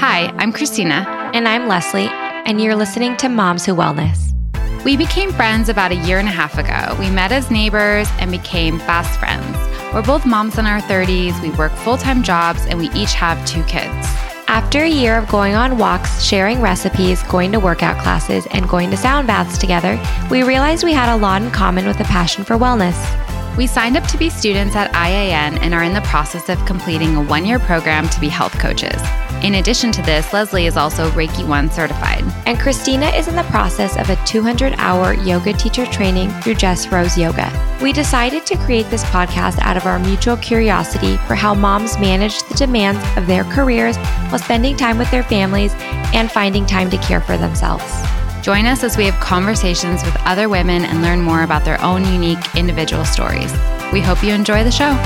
Hi, I'm Christina. And I'm Leslie, and you're listening to Moms Who Wellness. We became friends about a year and a half ago. We met as neighbors and became fast friends. We're both moms in our 30s, we work full time jobs, and we each have two kids. After a year of going on walks, sharing recipes, going to workout classes, and going to sound baths together, we realized we had a lot in common with a passion for wellness. We signed up to be students at IIN and are in the process of completing a one year program to be health coaches. In addition to this, Leslie is also Reiki 1 certified. And Christina is in the process of a 200 hour yoga teacher training through Jess Rose Yoga. We decided to create this podcast out of our mutual curiosity for how moms manage the demands of their careers while spending time with their families and finding time to care for themselves. Join us as we have conversations with other women and learn more about their own unique individual stories. We hope you enjoy the show.